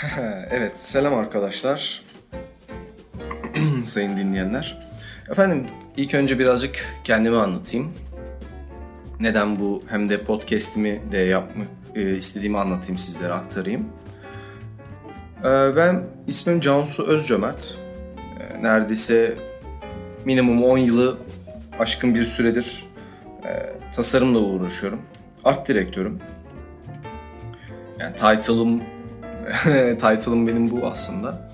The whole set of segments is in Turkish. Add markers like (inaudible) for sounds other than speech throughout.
(laughs) evet, selam arkadaşlar. (clears throat) Sayın dinleyenler. Efendim, ilk önce birazcık kendimi anlatayım. Neden bu hem de podcast'imi de yapmak e, istediğimi anlatayım sizlere aktarayım. E, ben ismim Cansu Özcömert. E, neredeyse minimum 10 yılı aşkın bir süredir e, tasarımla uğraşıyorum. Art direktörüm. Yani title'ım (laughs) title'ım benim bu aslında.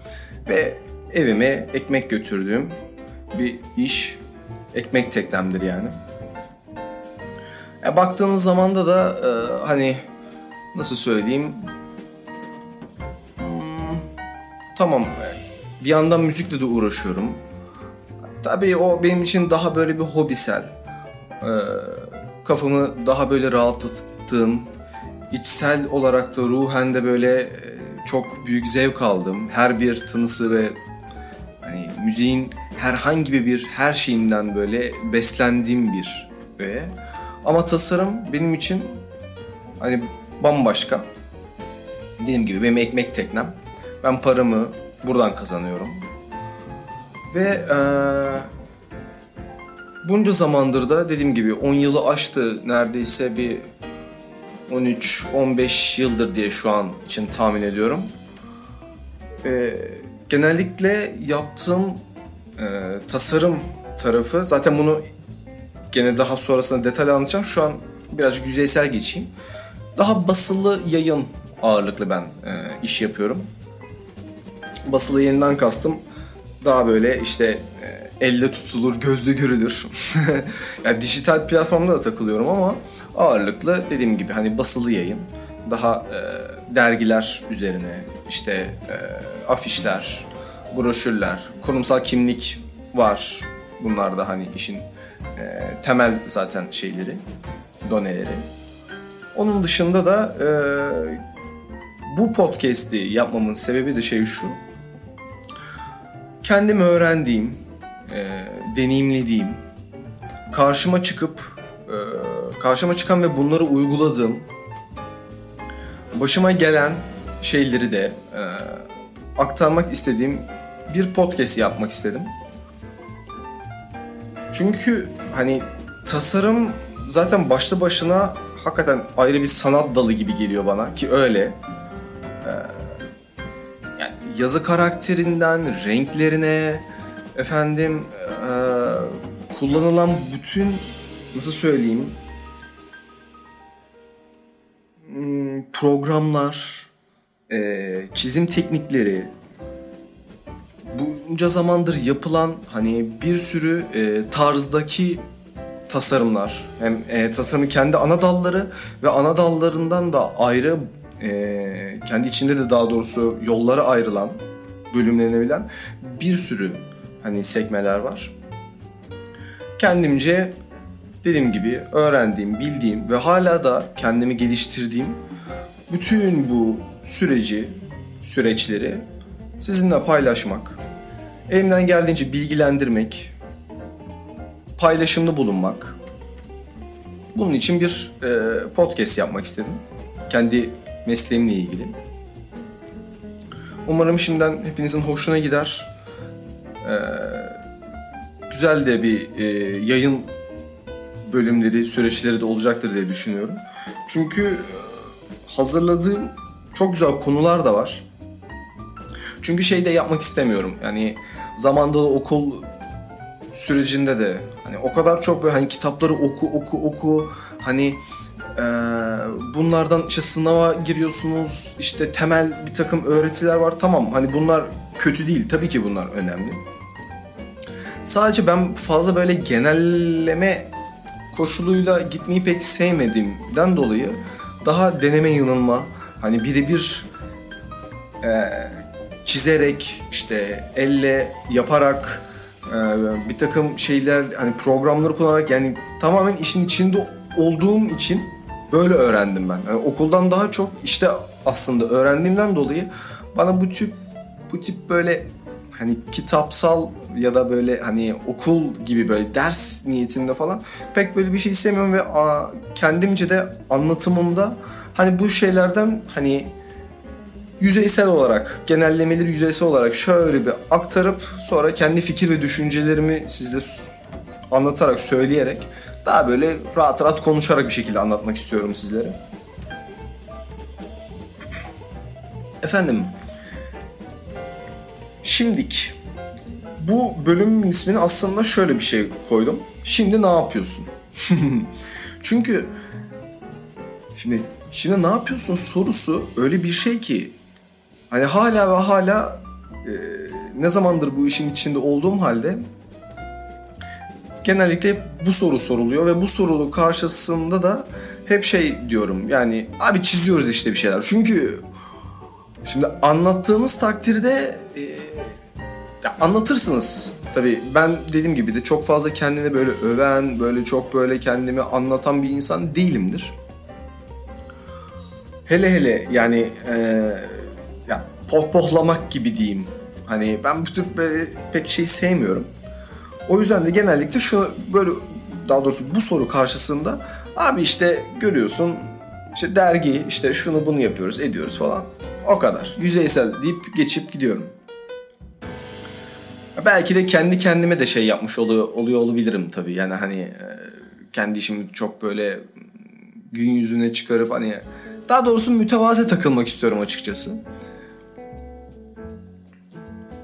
Ve evime ekmek götürdüğüm bir iş. Ekmek teknemdir yani. Ya baktığınız zamanda da e, hani nasıl söyleyeyim hmm, tamam bir yandan müzikle de uğraşıyorum. Tabii o benim için daha böyle bir hobisel. E, kafamı daha böyle rahatlattığım, içsel olarak da ruhen de böyle e, çok büyük zevk aldım. Her bir tınısı ve hani müziğin herhangi bir her şeyinden böyle beslendiğim bir ve ama tasarım benim için hani bambaşka. Dediğim gibi benim ekmek teknem. Ben paramı buradan kazanıyorum. Ve ee, bunca zamandır da dediğim gibi 10 yılı aştı neredeyse bir 13-15 yıldır diye şu an için tahmin ediyorum. Ee, genellikle yaptığım e, tasarım tarafı zaten bunu gene daha sonrasında detaylı anlatacağım. Şu an birazcık yüzeysel geçeyim. Daha basılı yayın ağırlıklı ben e, iş yapıyorum. Basılı yayından kastım daha böyle işte e, elle tutulur, gözle görülür. (laughs) yani dijital platformda da takılıyorum ama ağırlıklı dediğim gibi hani basılı yayın. Daha e, dergiler üzerine işte e, afişler, broşürler, kurumsal kimlik var. Bunlar da hani işin e, temel zaten şeyleri, doneleri. Onun dışında da e, bu podcast'i yapmamın sebebi de şey şu. Kendim öğrendiğim, e, deneyimlediğim, karşıma çıkıp karşıma çıkan ve bunları uyguladığım, başıma gelen şeyleri de e, aktarmak istediğim bir podcast yapmak istedim. Çünkü hani tasarım zaten başlı başına hakikaten ayrı bir sanat dalı gibi geliyor bana ki öyle. Ee, yani yazı karakterinden renklerine efendim e, kullanılan bütün nasıl söyleyeyim hmm, programlar, e, çizim teknikleri, bunca zamandır yapılan hani bir sürü e, tarzdaki tasarımlar hem e, tasarımın kendi ana dalları ve ana dallarından da ayrı e, kendi içinde de daha doğrusu yollara ayrılan bölümlenebilen bir sürü hani sekmeler var. Kendimce dediğim gibi öğrendiğim, bildiğim ve hala da kendimi geliştirdiğim bütün bu süreci, süreçleri sizinle paylaşmak, elimden geldiğince bilgilendirmek, paylaşımda bulunmak. Bunun için bir e, podcast yapmak istedim. Kendi mesleğimle ilgili. Umarım şimdiden hepinizin hoşuna gider. E, güzel de bir e, yayın bölümleri, süreçleri de olacaktır diye düşünüyorum. Çünkü hazırladığım çok güzel konular da var. Çünkü şey de yapmak istemiyorum. Yani zamanda da okul sürecinde de hani o kadar çok böyle hani kitapları oku oku oku hani e, bunlardan işte sınava giriyorsunuz işte temel bir takım öğretiler var tamam hani bunlar kötü değil tabii ki bunlar önemli. Sadece ben fazla böyle genelleme koşuluyla gitmeyi pek sevmediğimden dolayı daha deneme yanılma hani birebir e, çizerek işte elle yaparak e, bir takım şeyler hani programları kullanarak yani tamamen işin içinde olduğum için böyle öğrendim ben. Yani okuldan daha çok işte aslında öğrendiğimden dolayı bana bu tip bu tip böyle hani kitapsal ya da böyle hani okul gibi böyle ders niyetinde falan pek böyle bir şey istemiyorum ve a, kendimce de anlatımımda hani bu şeylerden hani yüzeysel olarak, genellemeleri yüzeysel olarak şöyle bir aktarıp sonra kendi fikir ve düşüncelerimi sizle anlatarak, söyleyerek daha böyle rahat rahat konuşarak bir şekilde anlatmak istiyorum sizlere. Efendim, şimdik bu bölümün ismini aslında şöyle bir şey koydum. Şimdi ne yapıyorsun? (laughs) Çünkü şimdi şimdi ne yapıyorsun sorusu öyle bir şey ki hani hala ve hala e, ne zamandır bu işin içinde olduğum halde genellikle bu soru soruluyor ve bu sorunun karşısında da hep şey diyorum yani abi çiziyoruz işte bir şeyler. Çünkü şimdi anlattığınız takdirde e, ya anlatırsınız. Tabii ben dediğim gibi de çok fazla kendini böyle öven, böyle çok böyle kendimi anlatan bir insan değilimdir. Hele hele yani e, ya pohpohlamak gibi diyeyim. Hani ben bu tür böyle pek şey sevmiyorum. O yüzden de genellikle şu böyle daha doğrusu bu soru karşısında abi işte görüyorsun işte dergi işte şunu bunu yapıyoruz ediyoruz falan. O kadar. Yüzeysel deyip geçip gidiyorum. Belki de kendi kendime de şey yapmış oluyor, oluyor olabilirim tabii. Yani hani e, kendi işimi çok böyle gün yüzüne çıkarıp hani daha doğrusu mütevazi takılmak istiyorum açıkçası.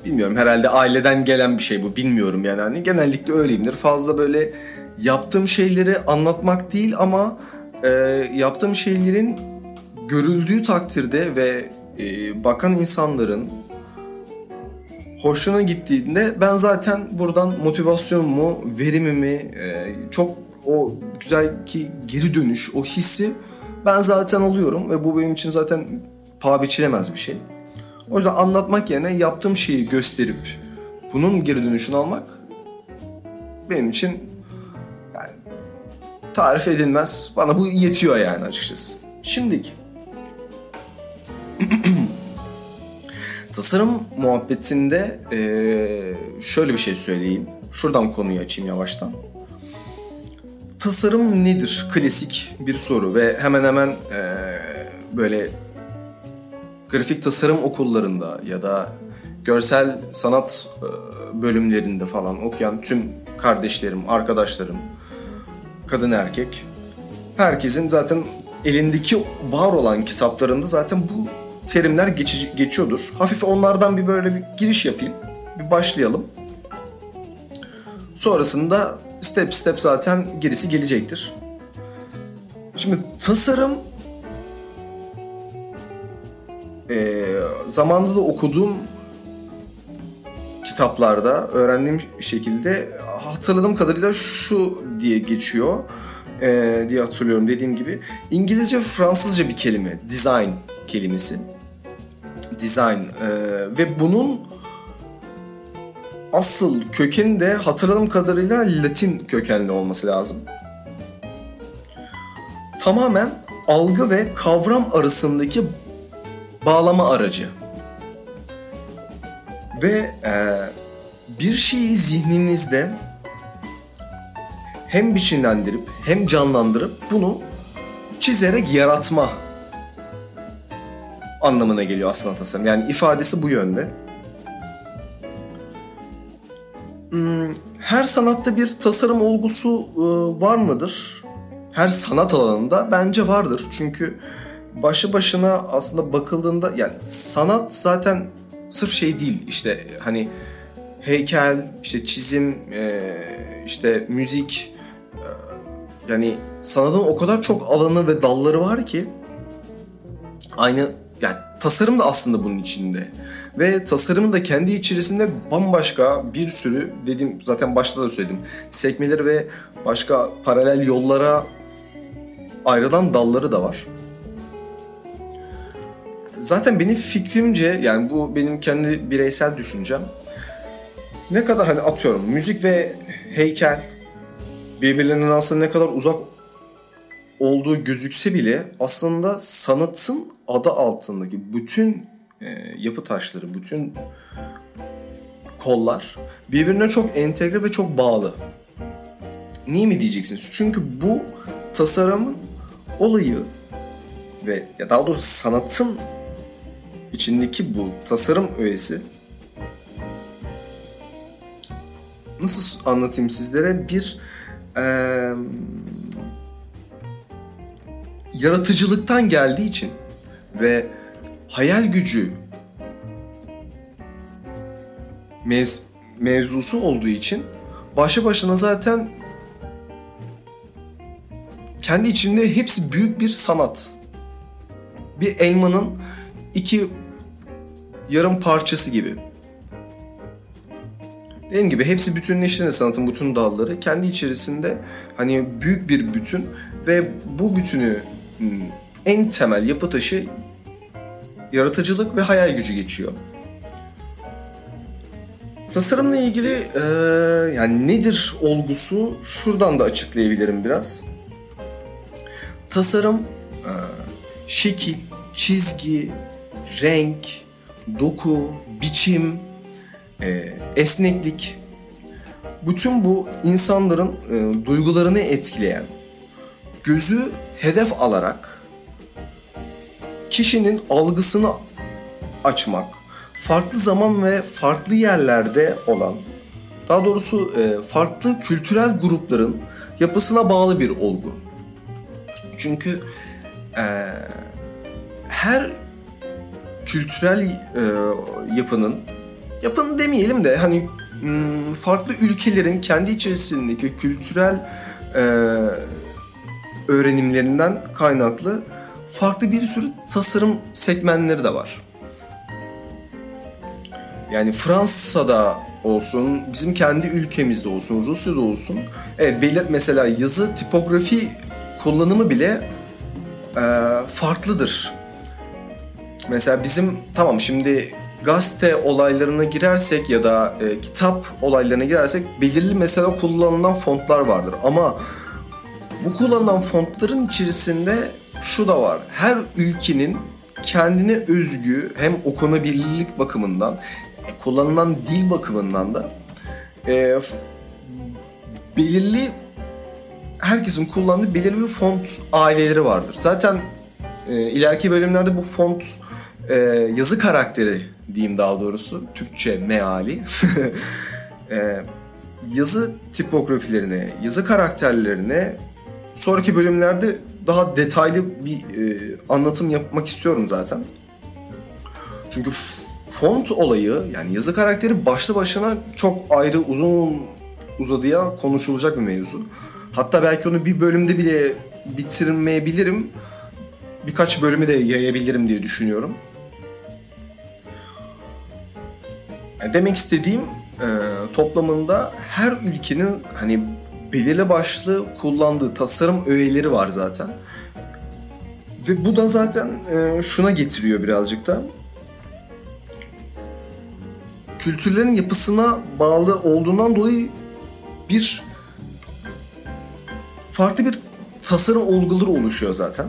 Bilmiyorum herhalde aileden gelen bir şey bu bilmiyorum yani hani genellikle öyleyimdir. Fazla böyle yaptığım şeyleri anlatmak değil ama e, yaptığım şeylerin görüldüğü takdirde ve e, bakan insanların hoşuna gittiğinde ben zaten buradan motivasyonumu, verimimi, e, çok o güzel ki geri dönüş, o hissi ben zaten alıyorum ve bu benim için zaten paha biçilemez bir şey. O yüzden anlatmak yerine yaptığım şeyi gösterip bunun geri dönüşünü almak benim için yani tarif edilmez. Bana bu yetiyor yani açıkçası. Şimdiki (clears throat) Tasarım muhabbetinde ee, şöyle bir şey söyleyeyim. Şuradan konuyu açayım yavaştan. Tasarım nedir? Klasik bir soru ve hemen hemen ee, böyle grafik tasarım okullarında ya da görsel sanat bölümlerinde falan okuyan tüm kardeşlerim, arkadaşlarım, kadın erkek herkesin zaten elindeki var olan kitaplarında zaten bu terimler geçici, geçiyordur. Hafif onlardan bir böyle bir giriş yapayım. Bir başlayalım. Sonrasında step step zaten gerisi gelecektir. Şimdi tasarım e, zamanında da okuduğum kitaplarda öğrendiğim şekilde hatırladığım kadarıyla şu diye geçiyor e, diye hatırlıyorum dediğim gibi. İngilizce ve Fransızca bir kelime. Design kelimesi. Design. E, ve bunun asıl kökeni de hatırladığım kadarıyla Latin kökenli olması lazım. Tamamen algı ve kavram arasındaki bağlama aracı. Ve e, bir şeyi zihninizde hem biçimlendirip hem canlandırıp bunu çizerek yaratma anlamına geliyor aslında tasarım. Yani ifadesi bu yönde. Hmm, her sanatta bir tasarım olgusu e, var mıdır? Her sanat alanında bence vardır. Çünkü başı başına aslında bakıldığında yani sanat zaten sırf şey değil işte hani heykel, işte çizim, e, işte müzik yani sanatın o kadar çok alanı ve dalları var ki aynı yani tasarım da aslında bunun içinde. Ve tasarımın da kendi içerisinde bambaşka bir sürü dedim zaten başta da söyledim. Sekmeleri ve başka paralel yollara ayrılan dalları da var. Zaten benim fikrimce yani bu benim kendi bireysel düşüncem. Ne kadar hani atıyorum müzik ve heykel birbirlerinin aslında ne kadar uzak olduğu gözükse bile aslında sanatın adı altındaki bütün e, yapı taşları, bütün kollar birbirine çok entegre ve çok bağlı. Niye mi diyeceksiniz? Çünkü bu tasarımın olayı ve ya daha doğrusu sanatın içindeki bu tasarım öğesi nasıl anlatayım sizlere bir eee, yaratıcılıktan geldiği için ve hayal gücü mevz- mevzusu olduğu için başlı başına zaten kendi içinde hepsi büyük bir sanat. Bir elmanın iki yarım parçası gibi. Dediğim gibi hepsi bütünleştiğinde sanatın bütün dalları kendi içerisinde hani büyük bir bütün ve bu bütünü hmm, en temel yapı taşı yaratıcılık ve hayal gücü geçiyor. Tasarımla ilgili eee, yani nedir olgusu şuradan da açıklayabilirim biraz. Tasarım eee, şekil, çizgi, renk, doku, biçim, eee, esneklik. Bütün bu insanların eee, duygularını etkileyen, gözü hedef alarak kişinin algısını açmak, farklı zaman ve farklı yerlerde olan, daha doğrusu e, farklı kültürel grupların yapısına bağlı bir olgu. Çünkü e, her kültürel e, yapının, yapının demeyelim de hani hmm, farklı ülkelerin kendi içerisindeki kültürel e, öğrenimlerinden kaynaklı farklı bir sürü tasarım segmentleri de var. Yani Fransa'da olsun, bizim kendi ülkemizde olsun, Rusya'da olsun. Evet belir mesela yazı tipografi kullanımı bile e, farklıdır. Mesela bizim tamam şimdi gazete olaylarına girersek ya da e, kitap olaylarına girersek belirli mesela kullanılan fontlar vardır. Ama bu kullanılan fontların içerisinde şu da var. Her ülkenin kendine özgü hem okunabilirlik bakımından e, kullanılan dil bakımından da e, belirli herkesin kullandığı belirli bir font aileleri vardır. Zaten e, ileriki bölümlerde bu font e, yazı karakteri diyeyim daha doğrusu Türkçe meali (laughs) e, yazı tipografilerine, yazı karakterlerine sonraki bölümlerde daha detaylı bir e, anlatım yapmak istiyorum zaten. Çünkü font olayı yani yazı karakteri başlı başına çok ayrı uzun uzadıya konuşulacak bir mevzu. Hatta belki onu bir bölümde bile bitirmeyebilirim. Birkaç bölümü de yayabilirim diye düşünüyorum. Demek istediğim e, toplamında her ülkenin hani belirli başlı kullandığı tasarım öğeleri var zaten. Ve bu da zaten e, şuna getiriyor birazcık da. Kültürlerin yapısına bağlı olduğundan dolayı bir farklı bir tasarım olguları oluşuyor zaten.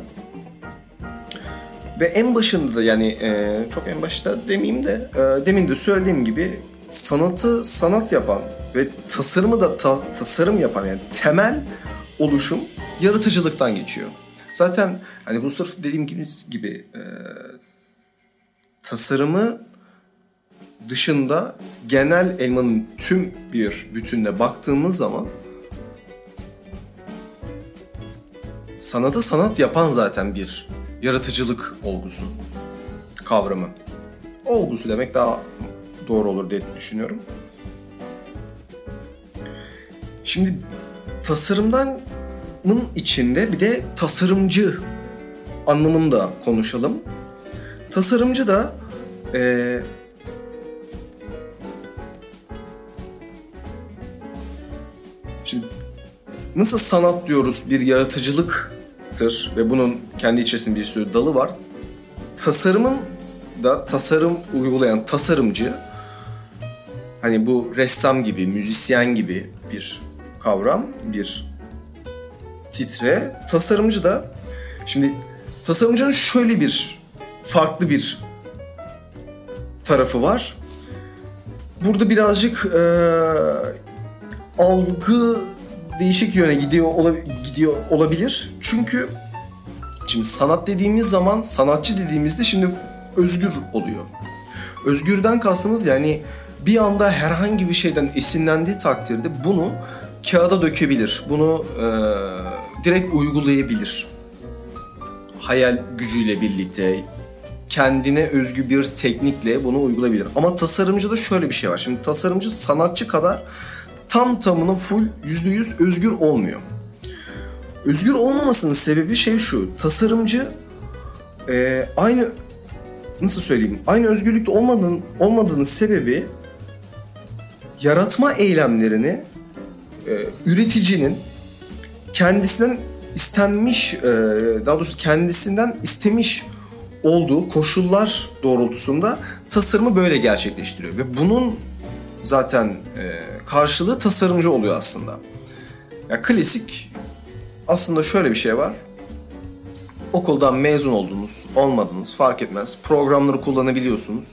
Ve en başında da yani e, çok en başta demeyeyim de e, demin de söylediğim gibi sanatı sanat yapan ve tasarımı da ta- tasarım yapan yani temel oluşum yaratıcılıktan geçiyor. Zaten hani bu sırf dediğim gibi, gibi e, tasarımı dışında genel elmanın tüm bir bütününe baktığımız zaman sanatı sanat yapan zaten bir yaratıcılık olgusu, kavramı. Olgusu demek daha doğru olur diye düşünüyorum. Şimdi tasarımdanın içinde bir de tasarımcı anlamını da konuşalım. Tasarımcı da eee Şimdi nasıl sanat diyoruz bir yaratıcılıktır ve bunun kendi içerisinde bir sürü dalı var. Tasarımın da tasarım uygulayan tasarımcı hani bu ressam gibi, müzisyen gibi bir kavram, bir titre. Tasarımcı da şimdi tasarımcının şöyle bir farklı bir tarafı var. Burada birazcık eee algı değişik yöne gidiyor ola- gidiyor olabilir. Çünkü şimdi sanat dediğimiz zaman sanatçı dediğimizde şimdi özgür oluyor. Özgürden kastımız yani bir anda herhangi bir şeyden esinlendiği takdirde bunu kağıda dökebilir. Bunu e, direkt uygulayabilir. Hayal gücüyle birlikte kendine özgü bir teknikle bunu uygulayabilir. Ama tasarımcıda şöyle bir şey var. Şimdi tasarımcı sanatçı kadar tam tamına full %100 özgür olmuyor. Özgür olmamasının sebebi şey şu. Tasarımcı e, aynı nasıl söyleyeyim? Aynı özgürlükte olmadığının, olmadığının sebebi yaratma eylemlerini e, üreticinin kendisinden istenmiş, e, daha doğrusu kendisinden istemiş olduğu koşullar doğrultusunda tasarımı böyle gerçekleştiriyor. Ve bunun zaten e, karşılığı tasarımcı oluyor aslında. Ya klasik aslında şöyle bir şey var. Okuldan mezun oldunuz, olmadınız fark etmez. Programları kullanabiliyorsunuz.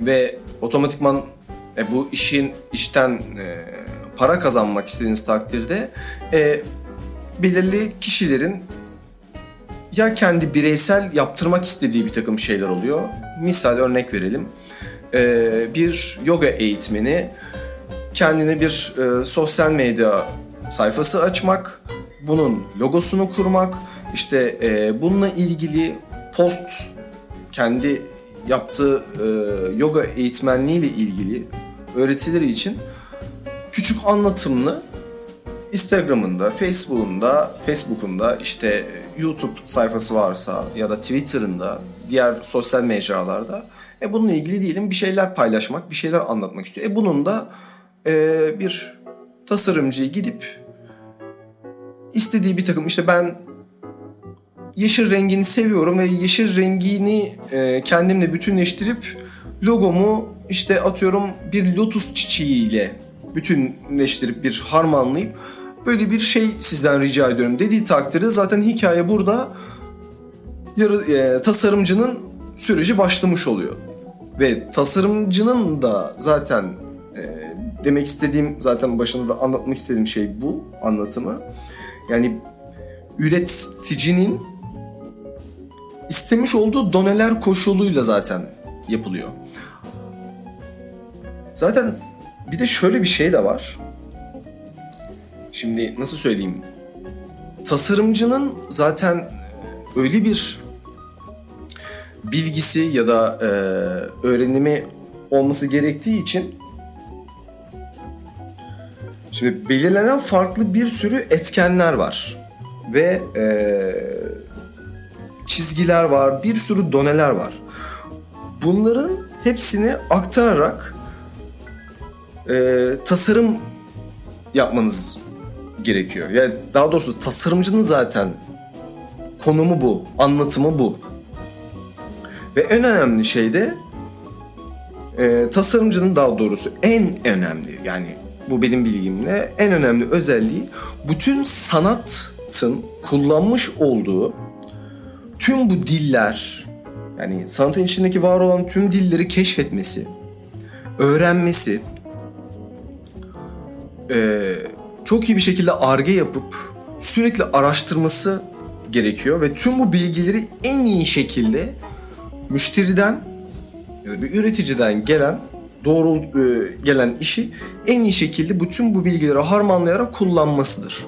Ve otomatikman e, bu işin işten e, para kazanmak istediğiniz takdirde e, belirli kişilerin ya kendi bireysel yaptırmak istediği bir takım şeyler oluyor. Misal örnek verelim. E, bir yoga eğitmeni kendine bir e, sosyal medya sayfası açmak, bunun logosunu kurmak, işte e, bununla ilgili post kendi yaptığı e, yoga eğitmenliği ile ilgili öğretileri için küçük anlatımlı Instagram'ında, Facebook'unda, Facebook'unda işte YouTube sayfası varsa ya da Twitter'ında, diğer sosyal mecralarda e bununla ilgili diyelim bir şeyler paylaşmak, bir şeyler anlatmak istiyor. E bunun da e, bir tasarımcıya gidip istediği bir takım işte ben yeşil rengini seviyorum ve yeşil rengini e, kendimle bütünleştirip logomu işte atıyorum bir lotus çiçeğiyle bütünleştirip bir harmanlayıp böyle bir şey sizden rica ediyorum dediği takdirde zaten hikaye burada yarı, e, tasarımcının süreci başlamış oluyor. Ve tasarımcının da zaten e, demek istediğim zaten başında da anlatmak istediğim şey bu anlatımı. Yani üreticinin istemiş olduğu doneler koşuluyla zaten yapılıyor. Zaten bir de şöyle bir şey de var. Şimdi nasıl söyleyeyim? Tasarımcının zaten öyle bir bilgisi ya da e, öğrenimi olması gerektiği için şimdi belirlenen farklı bir sürü etkenler var ve e, çizgiler var, bir sürü doneler var. Bunların hepsini aktararak e, tasarım yapmanız gerekiyor. Yani daha doğrusu tasarımcının zaten konumu bu, anlatımı bu. Ve en önemli şey de e, tasarımcının daha doğrusu en önemli yani bu benim bilgimle en önemli özelliği bütün sanatın kullanmış olduğu tüm bu diller yani sanatın içindeki var olan tüm dilleri keşfetmesi, öğrenmesi, e, çok iyi bir şekilde arge yapıp sürekli araştırması gerekiyor ve tüm bu bilgileri en iyi şekilde müşteriden ya da bir üreticiden gelen doğru e, gelen işi en iyi şekilde bütün bu bilgileri harmanlayarak kullanmasıdır.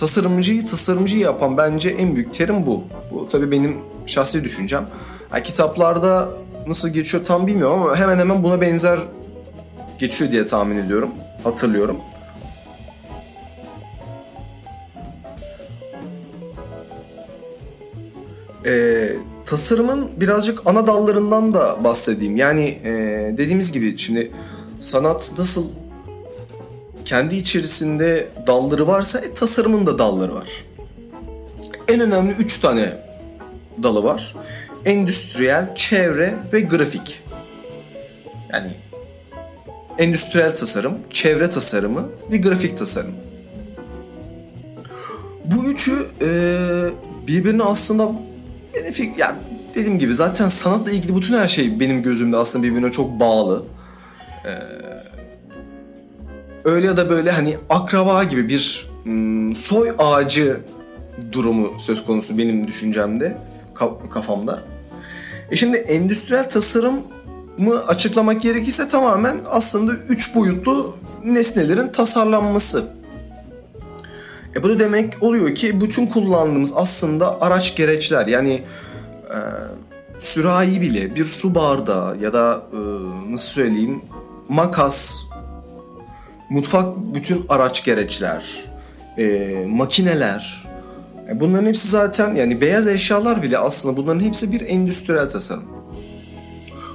Tasarımcıyı tasarımcı yapan bence en büyük terim bu. Bu tabii benim şahsi düşüncem. Yani kitaplarda nasıl geçiyor tam bilmiyorum ama hemen hemen buna benzer geçiyor diye tahmin ediyorum. Hatırlıyorum. e, tasarımın birazcık ana dallarından da bahsedeyim. Yani e, dediğimiz gibi şimdi sanat nasıl kendi içerisinde dalları varsa e, tasarımın da dalları var. En önemli üç tane dalı var. Endüstriyel, çevre ve grafik. Yani endüstriyel tasarım, çevre tasarımı ve grafik tasarım. Bu üçü e, birbirine aslında benim fikrim yani dediğim gibi zaten sanatla ilgili bütün her şey benim gözümde aslında birbirine çok bağlı. Ee, öyle ya da böyle hani akraba gibi bir hmm, soy ağacı durumu söz konusu benim düşüncemde, kafamda. E şimdi endüstriyel tasarımı açıklamak gerekirse tamamen aslında üç boyutlu nesnelerin tasarlanması. E bu da demek oluyor ki bütün kullandığımız aslında araç gereçler yani e, sürahi bile bir su bardağı ya da e, nasıl söyleyeyim makas, mutfak bütün araç gereçler, e, makineler e, bunların hepsi zaten yani beyaz eşyalar bile aslında bunların hepsi bir endüstriyel tasarım.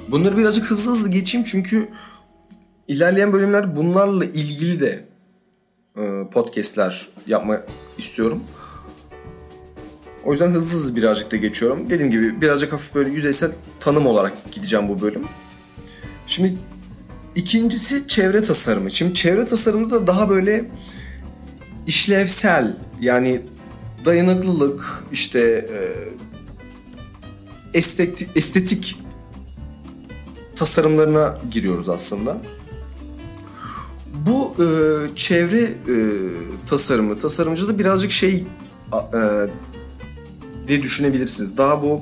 Bunları birazcık hızlı hızlı geçeyim çünkü ilerleyen bölümler bunlarla ilgili de podcastler yapma istiyorum. O yüzden hızlı hızlı birazcık da geçiyorum. Dediğim gibi birazcık hafif böyle yüzeysel tanım olarak gideceğim bu bölüm. Şimdi ikincisi çevre tasarımı. Şimdi çevre tasarımında da daha böyle işlevsel yani dayanıklılık işte e, estetik, estetik tasarımlarına giriyoruz aslında. Bu e, çevre e, tasarımı, tasarımcı da birazcık şey e, diye düşünebilirsiniz. Daha bu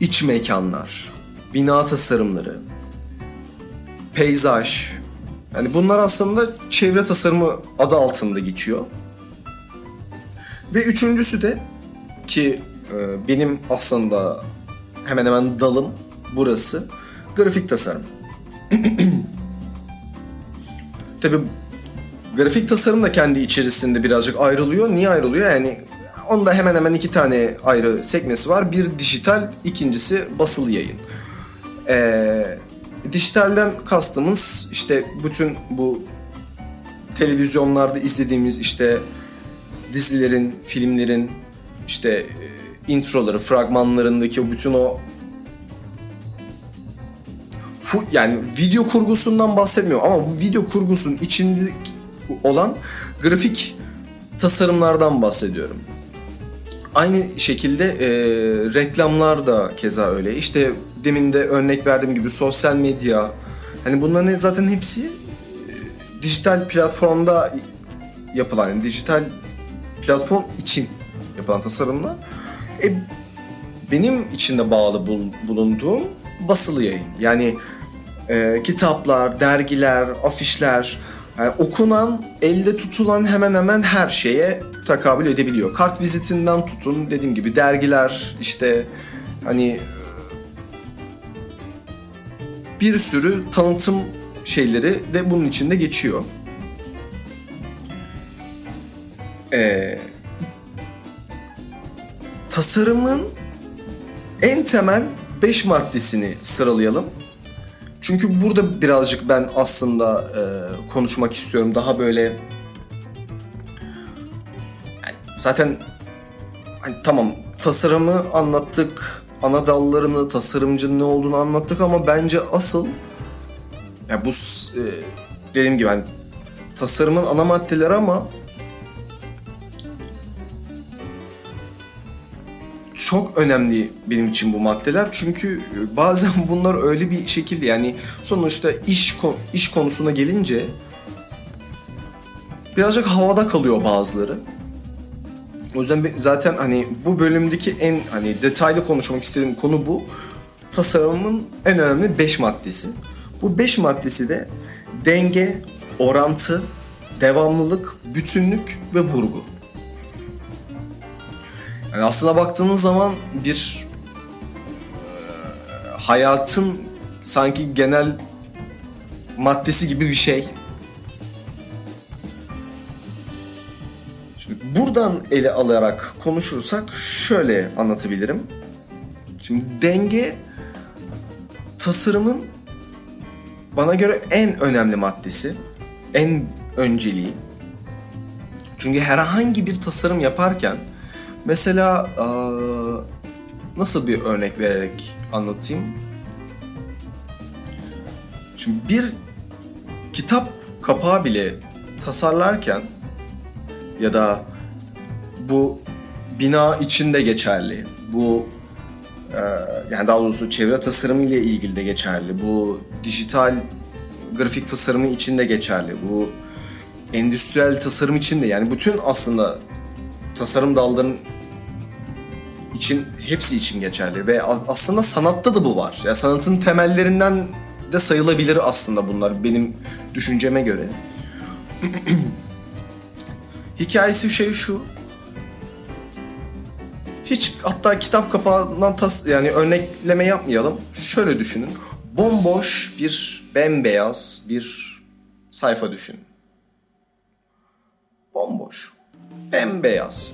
iç mekanlar, bina tasarımları, peyzaj. Yani bunlar aslında çevre tasarımı adı altında geçiyor. Ve üçüncüsü de ki e, benim aslında hemen hemen dalım burası grafik tasarım. (clears throat) Tabi grafik tasarım da kendi içerisinde birazcık ayrılıyor. Niye ayrılıyor? Yani onda hemen hemen iki tane ayrı sekmesi var. Bir dijital, ikincisi basılı yayın. Ee, dijitalden kastımız işte bütün bu televizyonlarda izlediğimiz işte dizilerin, filmlerin işte e, introları, fragmanlarındaki bütün o yani video kurgusundan bahsetmiyorum ama bu video kurgusunun içinde olan grafik tasarımlardan bahsediyorum. Aynı şekilde e, reklamlar da keza öyle. İşte demin de örnek verdiğim gibi sosyal medya. Hani bunların zaten hepsi e, dijital platformda yapılan, yani dijital platform için yapılan tasarımlar. E, benim içinde bağlı bulunduğum basılı yayın. Yani e, kitaplar, dergiler, afişler, yani okunan, elde tutulan hemen hemen her şeye takabül edebiliyor. Kart vizitinden tutun dediğim gibi dergiler işte hani bir sürü tanıtım şeyleri de bunun içinde geçiyor. Ee, tasarımın en temel 5 maddesini sıralayalım. Çünkü burada birazcık ben aslında e, konuşmak istiyorum. Daha böyle yani zaten hani tamam tasarımı anlattık, ana dallarını, tasarımcının ne olduğunu anlattık ama bence asıl yani bu e, dediğim gibi hani tasarımın ana maddeleri ama çok önemli benim için bu maddeler. Çünkü e, bazen (laughs) bunlar öyle bir şekilde yani sonuçta iş iş konusuna gelince birazcık havada kalıyor bazıları. O yüzden zaten hani bu bölümdeki en hani detaylı konuşmak istediğim konu bu. Tasarımın en önemli 5 maddesi. Bu 5 maddesi de denge, orantı, devamlılık, bütünlük ve vurgu. Yani aslına baktığınız zaman bir e, hayatın sanki genel maddesi gibi bir şey. Şimdi buradan ele alarak konuşursak şöyle anlatabilirim. Şimdi denge tasarımın bana göre en önemli maddesi, en önceliği. Çünkü herhangi bir tasarım yaparken Mesela nasıl bir örnek vererek anlatayım? Şimdi bir kitap kapağı bile tasarlarken ya da bu bina içinde geçerli. Bu yani daha doğrusu çevre tasarımı ile ilgili de geçerli. Bu dijital grafik tasarımı için de geçerli. Bu endüstriyel tasarım için de yani bütün aslında tasarım dallarının için hepsi için geçerli ve aslında sanatta da bu var. Ya sanatın temellerinden de sayılabilir aslında bunlar benim düşünceme göre. (clears throat) Hikayesi şey şu. Hiç hatta kitap kapağından tas yani örnekleme yapmayalım. Şöyle düşünün. Bomboş bir bembeyaz bir sayfa düşünün. Bomboş. Bembeyaz.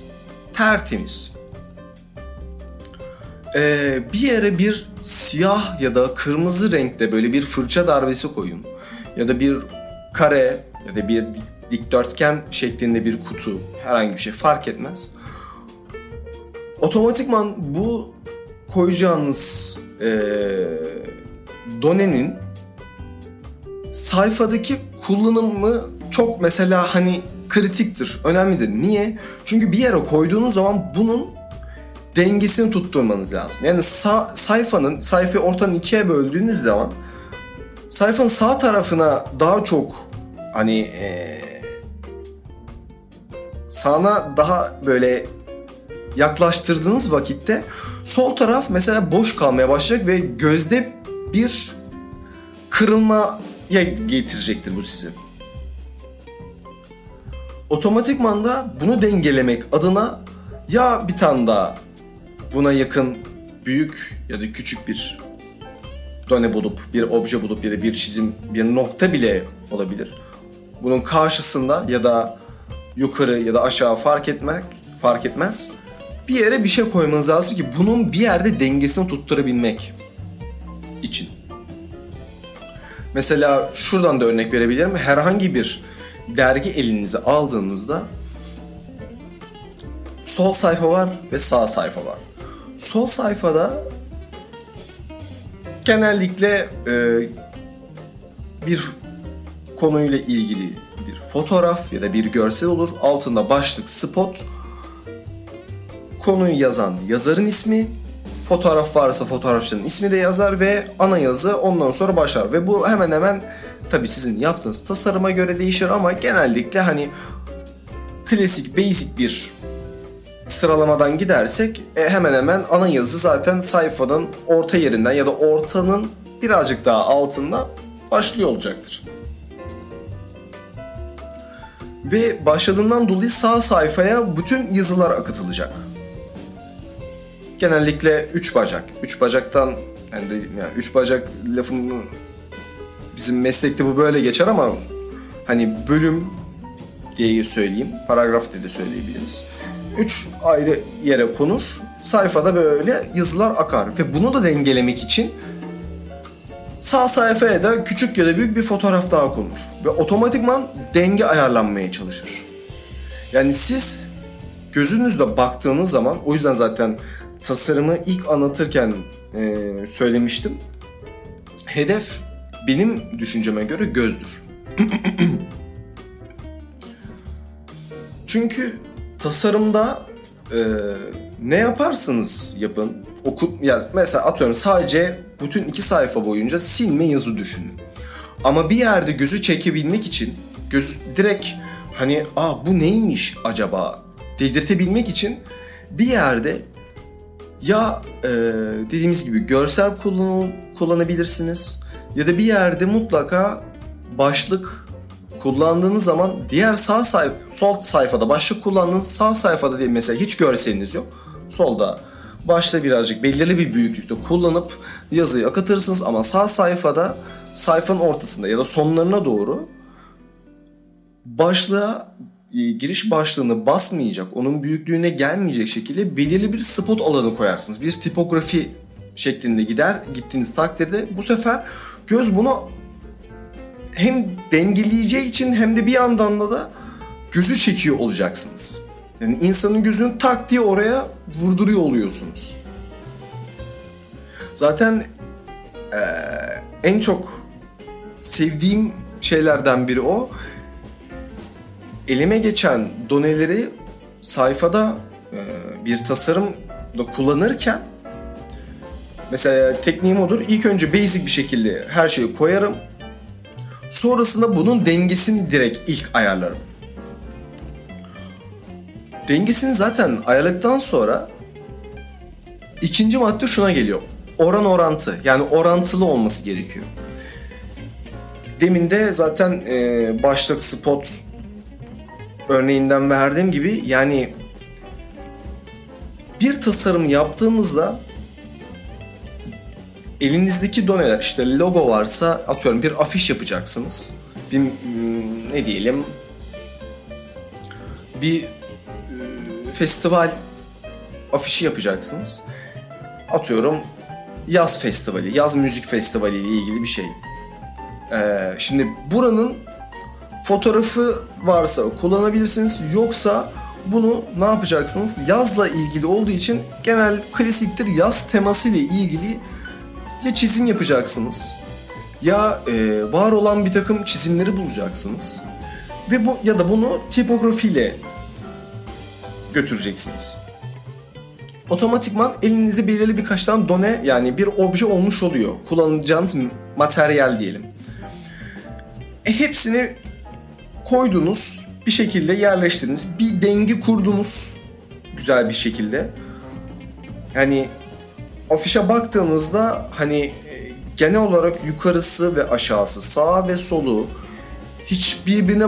Tertemiz. Ee, bir yere bir siyah ya da kırmızı renkte böyle bir fırça darbesi koyun. Ya da bir kare ya da bir dikdörtgen şeklinde bir kutu herhangi bir şey fark etmez. Otomatikman bu koyacağınız e, donenin sayfadaki kullanımı çok mesela hani kritiktir, önemlidir. Niye? Çünkü bir yere koyduğunuz zaman bunun dengesini tutturmanız lazım. Yani sağ, sayfanın, sayfayı ortadan ikiye böldüğünüz zaman sayfanın sağ tarafına daha çok hani ee, sağına daha böyle yaklaştırdığınız vakitte sol taraf mesela boş kalmaya başlayacak ve gözde bir kırılmaya getirecektir bu sizi. Otomatikman da bunu dengelemek adına ya bir tane daha buna yakın büyük ya da küçük bir done bulup, bir obje bulup ya da bir çizim, bir nokta bile olabilir. Bunun karşısında ya da yukarı ya da aşağı fark etmek fark etmez. Bir yere bir şey koymanız lazım ki bunun bir yerde dengesini tutturabilmek için. Mesela şuradan da örnek verebilirim. Herhangi bir dergi elinize aldığınızda sol sayfa var ve sağ sayfa var. Sol sayfada genellikle e, bir konuyla ilgili bir fotoğraf ya da bir görsel olur. Altında başlık, spot, konuyu yazan yazarın ismi, fotoğraf varsa fotoğrafçının ismi de yazar ve ana yazı ondan sonra başlar. Ve bu hemen hemen tabi sizin yaptığınız tasarıma göre değişir ama genellikle hani klasik, basic bir sıralamadan gidersek e, hemen hemen ana yazı zaten sayfanın orta yerinden ya da ortanın birazcık daha altında başlıyor olacaktır. Ve başladığından dolayı sağ sayfaya bütün yazılar akıtılacak. Genellikle 3 bacak. 3 bacaktan yani, de, yani üç bacak lafını bizim meslekte bu böyle geçer ama hani bölüm diye söyleyeyim, paragraf diye de söyleyebiliriz. Üç ayrı yere konur. Sayfada böyle yazılar akar ve bunu da dengelemek için sağ sayfaya da küçük ya da büyük bir fotoğraf daha konur ve otomatikman denge ayarlanmaya çalışır. Yani siz gözünüzle baktığınız zaman o yüzden zaten tasarımı ilk anlatırken e, söylemiştim. Hedef benim düşünceme göre gözdür. (clears throat) Çünkü tasarımda e, ne yaparsınız yapın. Oku, ya mesela atıyorum sadece bütün iki sayfa boyunca silme yazı düşünün. Ama bir yerde gözü çekebilmek için göz direkt hani aa bu neymiş acaba dedirtebilmek için bir yerde ya e, dediğimiz gibi görsel kullan kullanabilirsiniz ya da bir yerde mutlaka başlık kullandığınız zaman diğer sağ sayfa, sol sayfada başlık kullandığınız sağ sayfada değil mesela hiç görseliniz yok. Solda başta birazcık belirli bir büyüklükte kullanıp yazıyı akıtırsınız ama sağ sayfada sayfanın ortasında ya da sonlarına doğru başlığa e, giriş başlığını basmayacak, onun büyüklüğüne gelmeyecek şekilde belirli bir spot alanı koyarsınız. Bir tipografi şeklinde gider gittiğiniz takdirde bu sefer göz bunu hem dengeleyeceği için hem de bir yandan da da gözü çekiyor olacaksınız. Yani insanın gözünü tak diye oraya vurduruyor oluyorsunuz. Zaten ee, en çok sevdiğim şeylerden biri o. Elime geçen doneleri sayfada e, bir tasarımda kullanırken mesela tekniğim odur. İlk önce basic bir şekilde her şeyi koyarım. Sonrasında bunun dengesini direkt ilk ayarlarım. Dengesini zaten ayarladıktan sonra İkinci madde şuna geliyor. Oran orantı. Yani orantılı olması gerekiyor. Demin de zaten e, başlık spot örneğinden verdiğim gibi yani bir tasarım yaptığınızda elinizdeki doneler işte logo varsa atıyorum bir afiş yapacaksınız. Bir mm, ne diyelim bir e, festival afişi yapacaksınız. Atıyorum yaz festivali, yaz müzik festivali ile ilgili bir şey. Ee, şimdi buranın fotoğrafı varsa kullanabilirsiniz. Yoksa bunu ne yapacaksınız? Yazla ilgili olduğu için genel klasiktir yaz teması ile ilgili ya çizim yapacaksınız ya e, var olan bir takım çizimleri bulacaksınız ve bu ya da bunu tipografiyle götüreceksiniz. Otomatikman elinizde belirli birkaç tane done yani bir obje olmuş oluyor. Kullanacağınız materyal diyelim. E, hepsini koydunuz, bir şekilde yerleştirdiniz. Bir dengi kurdunuz güzel bir şekilde. Yani afişe baktığınızda hani e, genel olarak yukarısı ve aşağısı, sağ ve solu hiç birbirine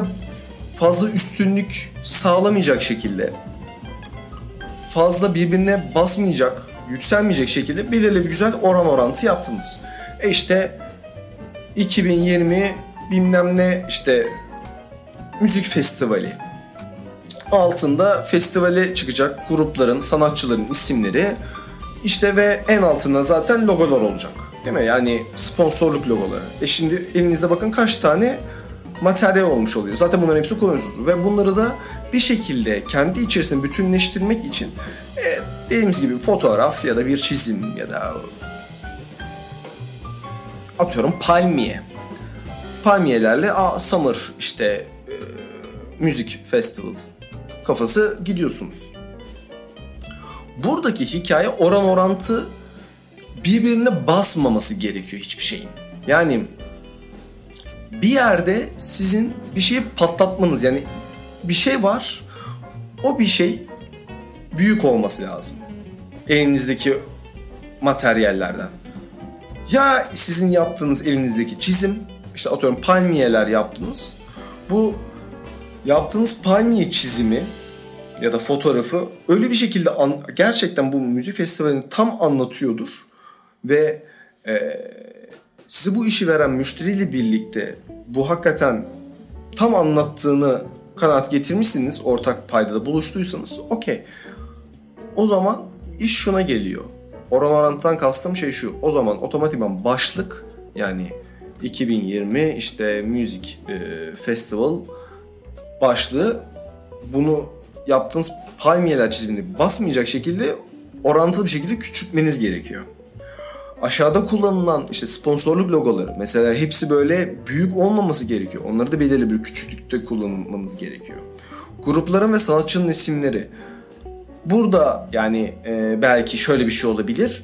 fazla üstünlük sağlamayacak şekilde fazla birbirine basmayacak, yükselmeyecek şekilde belirli bir güzel oran orantı yaptınız. E işte 2020 bilmem ne işte müzik festivali. Altında festivale çıkacak grupların, sanatçıların isimleri işte ve en altında zaten logolar olacak. Değil mi? Yani sponsorluk logoları. E şimdi elinizde bakın kaç tane materyal olmuş oluyor. Zaten bunların hepsi kullanıyorsunuz. Ve bunları da bir şekilde kendi içerisinde bütünleştirmek için e, dediğimiz gibi fotoğraf ya da bir çizim ya da atıyorum palmiye. Palmiyelerle a summer işte e, müzik festival kafası gidiyorsunuz. Buradaki hikaye oran orantı birbirine basmaması gerekiyor hiçbir şeyin. Yani bir yerde sizin bir şeyi patlatmanız yani bir şey var. O bir şey büyük olması lazım. Elinizdeki materyallerden. Ya sizin yaptığınız elinizdeki çizim, işte atıyorum palmiyeler yaptınız. Bu yaptığınız palmiye çizimi ya da fotoğrafı öyle bir şekilde an, gerçekten bu müzik festivalini tam anlatıyordur ve e, size bu işi veren müşteriyle birlikte bu hakikaten tam anlattığını kanaat getirmişsiniz ortak paydada buluştuysanız okey. O zaman iş şuna geliyor. Oran orantıdan kastım şey şu. O zaman otomatikman başlık yani 2020 işte müzik e, festival başlığı bunu yaptığınız palmiyeler çizimini basmayacak şekilde orantılı bir şekilde küçültmeniz gerekiyor. Aşağıda kullanılan işte sponsorluk logoları mesela hepsi böyle büyük olmaması gerekiyor. Onları da belirli bir küçüklükte kullanmanız gerekiyor. Grupların ve sanatçının isimleri. Burada yani e, belki şöyle bir şey olabilir.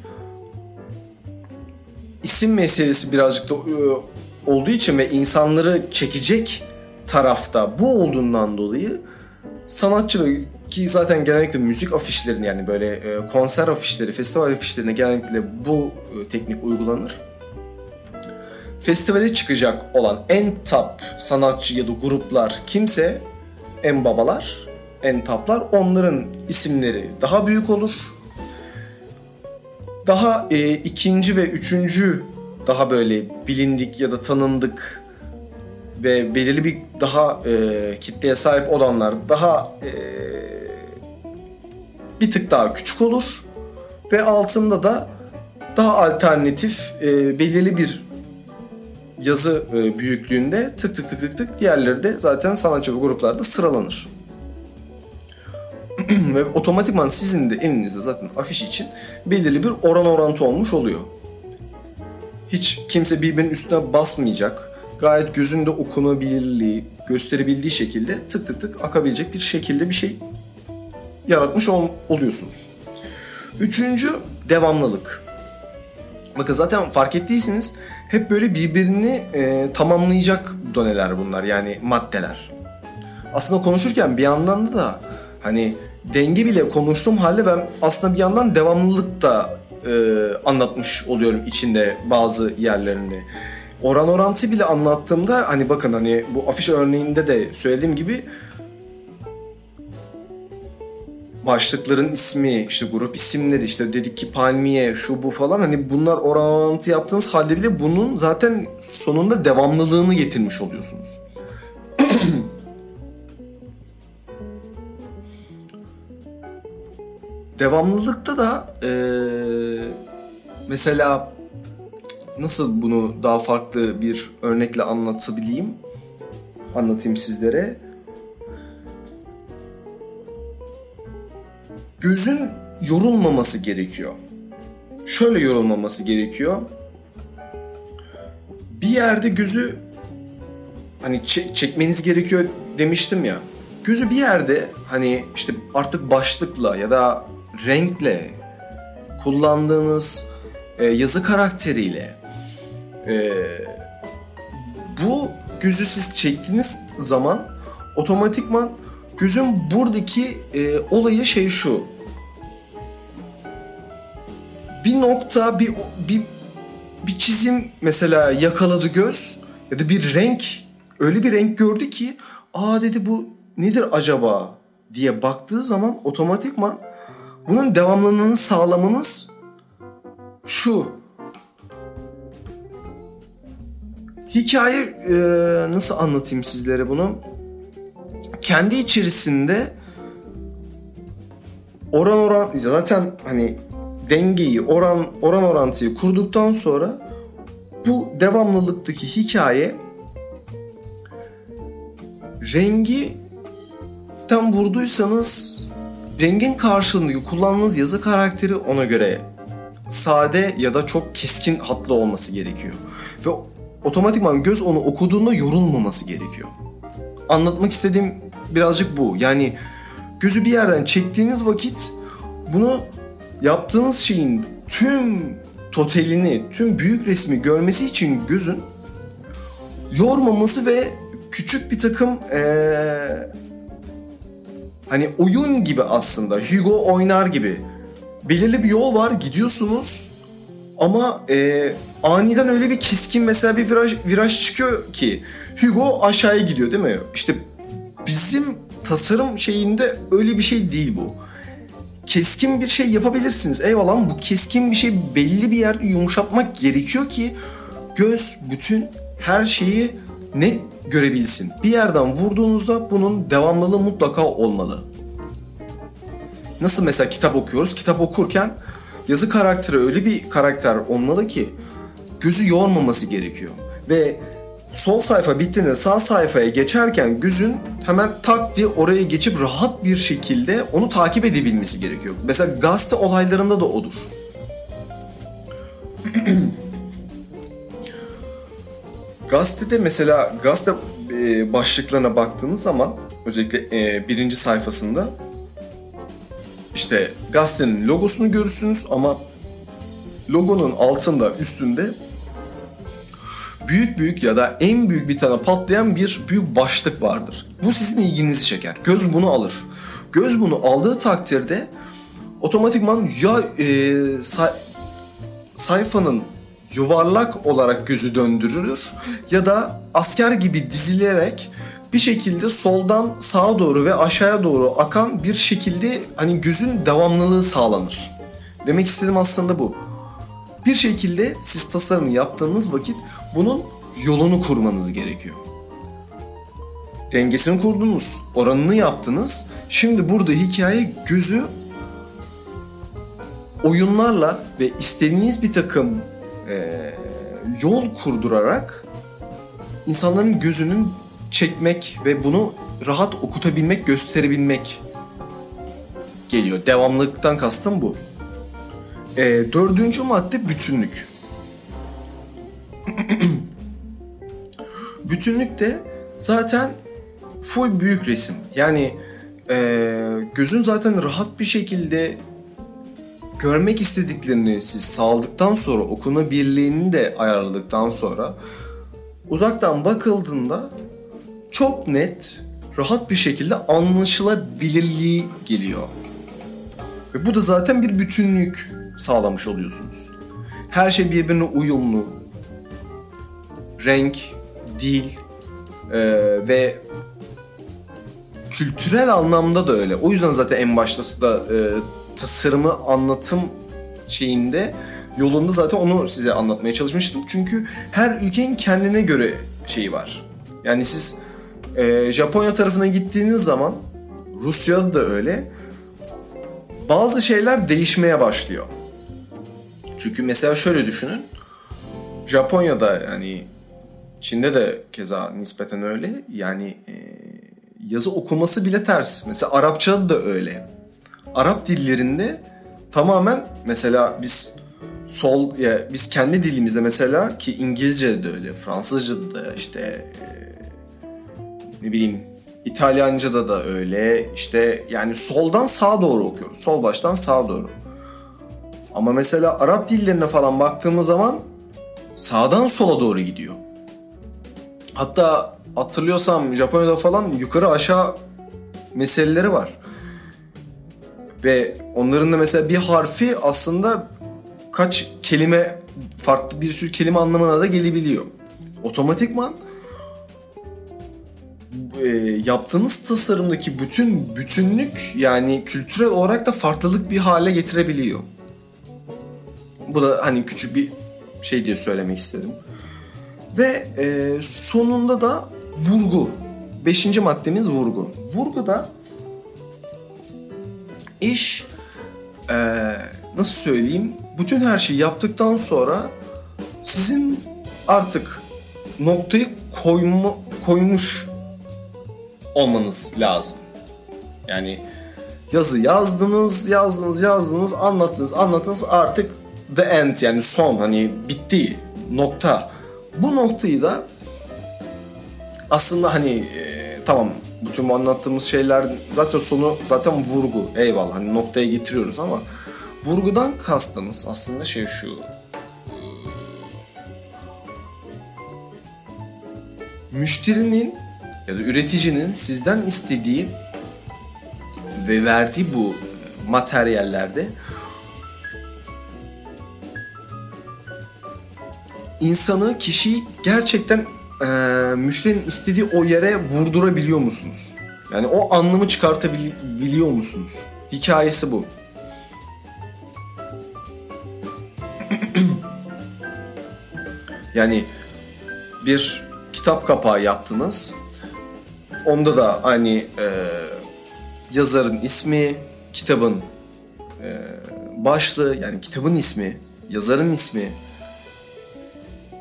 İsim meselesi birazcık da e, olduğu için ve insanları çekecek tarafta bu olduğundan dolayı sanatçı ki zaten genellikle müzik afişlerini yani böyle e, konser afişleri, festival afişlerine genellikle bu e, teknik uygulanır. Festivale çıkacak olan en top sanatçı ya da gruplar kimse en babalar, en taplar onların isimleri daha büyük olur. Daha e, ikinci ve üçüncü daha böyle bilindik ya da tanındık ve belirli bir daha e, kitleye sahip olanlar daha e, bir tık daha küçük olur ve altında da daha alternatif e, belirli bir yazı e, büyüklüğünde tık tık tık tık tık diğerleri de zaten sanatçı gruplarda sıralanır. (clears throat) ve otomatikman sizin de elinizde zaten afiş için belirli bir oran orantı olmuş oluyor. Hiç kimse birbirinin üstüne basmayacak. Gayet gözünde okunabilirliği, gösterebildiği şekilde tık tık tık akabilecek bir şekilde bir şey yaratmış ol, oluyorsunuz. Üçüncü devamlılık. Bakın zaten fark ettiyseniz hep böyle birbirini e, tamamlayacak doneler bunlar yani maddeler. Aslında konuşurken bir yandan da hani denge bile konuştuğum halde ben aslında bir yandan devamlılık da e, anlatmış oluyorum içinde bazı yerlerini. Oran orantı bile anlattığımda hani bakın hani bu afiş örneğinde de söylediğim gibi başlıkların ismi, işte grup isimleri, işte dedik ki palmiye, şu bu falan hani bunlar oran orantı yaptığınız halde bile bunun zaten sonunda devamlılığını getirmiş oluyorsunuz. (clears throat) Devamlılıkta da ee, mesela nasıl bunu daha farklı bir örnekle anlatabileyim? Anlatayım sizlere. Gözün yorulmaması gerekiyor. Şöyle yorulmaması gerekiyor. Bir yerde gözü hani çekmeniz gerekiyor demiştim ya. Gözü bir yerde hani işte artık başlıkla ya da renkle kullandığınız e, yazı karakteriyle e, bu gözü siz çektiğiniz zaman otomatikman gözün buradaki e, olayı şey şu. Bir nokta, bir bir bir çizim mesela yakaladı göz ya da bir renk öyle bir renk gördü ki aa dedi bu nedir acaba diye baktığı zaman otomatikman bunun devamlılığını sağlamanız şu. Hikaye e, nasıl anlatayım sizlere bunu? Kendi içerisinde oran oran zaten hani dengeyi oran oran orantıyı kurduktan sonra bu devamlılıktaki hikaye rengi tam vurduysanız rengin karşılığındaki kullandığınız yazı karakteri ona göre sade ya da çok keskin hatlı olması gerekiyor. Ve otomatikman göz onu okuduğunda yorulmaması gerekiyor. Anlatmak istediğim birazcık bu. Yani gözü bir yerden çektiğiniz vakit bunu yaptığınız şeyin tüm totalini, tüm büyük resmi görmesi için gözün yormaması ve küçük bir takım ee, hani oyun gibi aslında Hugo oynar gibi belirli bir yol var gidiyorsunuz ama e, aniden öyle bir keskin mesela bir viraj, viraj çıkıyor ki Hugo aşağıya gidiyor değil mi? İşte bizim tasarım şeyinde öyle bir şey değil bu. Keskin bir şey yapabilirsiniz. Eyvallah bu keskin bir şey belli bir yerde yumuşatmak gerekiyor ki göz bütün her şeyi net görebilsin. Bir yerden vurduğunuzda bunun devamlılığı mutlaka olmalı. Nasıl mesela kitap okuyoruz? Kitap okurken yazı karakteri öyle bir karakter olmalı ki gözü yormaması gerekiyor. Ve sol sayfa bittiğinde sağ sayfaya geçerken gözün hemen tak diye oraya geçip rahat bir şekilde onu takip edebilmesi gerekiyor. Mesela gazete olaylarında da odur. (clears throat) Gazetede mesela gazete e, başlıklarına baktığınız zaman özellikle e, birinci sayfasında işte gazetenin logosunu görürsünüz ama logonun altında üstünde büyük büyük ya da en büyük bir tane patlayan bir büyük başlık vardır. Bu sizin ilginizi çeker. Göz bunu alır. Göz bunu aldığı takdirde otomatikman ya e, say, sayfanın yuvarlak olarak gözü döndürülür ya da asker gibi dizilerek bir şekilde soldan sağa doğru ve aşağıya doğru akan bir şekilde hani gözün devamlılığı sağlanır. Demek istediğim aslında bu. Bir şekilde siz tasarımı yaptığınız vakit bunun yolunu kurmanız gerekiyor. Dengesini kurdunuz, oranını yaptınız. Şimdi burada hikaye gözü oyunlarla ve istediğiniz bir takım e, yol kurdurarak insanların gözünün çekmek ve bunu rahat okutabilmek, gösterebilmek geliyor. Devamlılıktan kastım bu. E, dördüncü madde bütünlük. (clears throat) bütünlük de zaten full büyük resim. Yani e, gözün zaten rahat bir şekilde görmek istediklerini siz sağladıktan sonra okunabilirliğini de ayarladıktan sonra uzaktan bakıldığında çok net rahat bir şekilde anlaşılabilirliği geliyor. Ve bu da zaten bir bütünlük sağlamış oluyorsunuz. Her şey birbirine uyumlu. Renk, dil e, ve kültürel anlamda da öyle. O yüzden zaten en başta da e, tasarımı anlatım şeyinde yolunda zaten onu size anlatmaya çalışmıştım. Çünkü her ülkenin kendine göre şeyi var. Yani siz e, Japonya tarafına gittiğiniz zaman Rusya'da da öyle. Bazı şeyler değişmeye başlıyor. Çünkü mesela şöyle düşünün. Japonya'da yani Çin'de de keza nispeten öyle. Yani e, yazı okuması bile ters. Mesela Arapçada da öyle. Arap dillerinde tamamen mesela biz sol ya biz kendi dilimizde mesela ki İngilizce'de de öyle, Fransızca'da da işte e, ne bileyim İtalyanca'da da öyle. işte yani soldan sağa doğru okuyoruz. Sol baştan sağa doğru. Ama mesela Arap dillerine falan baktığımız zaman sağdan sola doğru gidiyor. Hatta hatırlıyorsam Japonya'da falan yukarı aşağı meseleleri var. Ve onların da mesela bir harfi aslında kaç kelime farklı bir sürü kelime anlamına da gelebiliyor. Otomatikman e, yaptığınız tasarımdaki bütün bütünlük yani kültürel olarak da farklılık bir hale getirebiliyor. Bu da hani küçük bir şey diye söylemek istedim. Ve e, sonunda da vurgu. Beşinci maddemiz vurgu. Vurguda iş e, nasıl söyleyeyim bütün her şeyi yaptıktan sonra sizin artık noktayı koyma, koymuş olmanız lazım. Yani yazı yazdınız, yazdınız, yazdınız, anlattınız, anlattınız artık the end yani son hani bitti nokta. Bu noktayı da aslında hani e, tamam bütün bu anlattığımız şeyler zaten sonu zaten vurgu eyvallah hani noktaya getiriyoruz ama vurgudan kastımız aslında şey şu e, müşterinin ya da üreticinin sizden istediği ve verdiği bu materyallerde insanı, kişiyi gerçekten e, müşterinin istediği o yere vurdurabiliyor musunuz? Yani o anlamı çıkartabiliyor musunuz? Hikayesi bu. (clears throat) yani bir kitap kapağı yaptınız. Onda da hani e, yazarın ismi, kitabın e, başlığı yani kitabın ismi, yazarın ismi,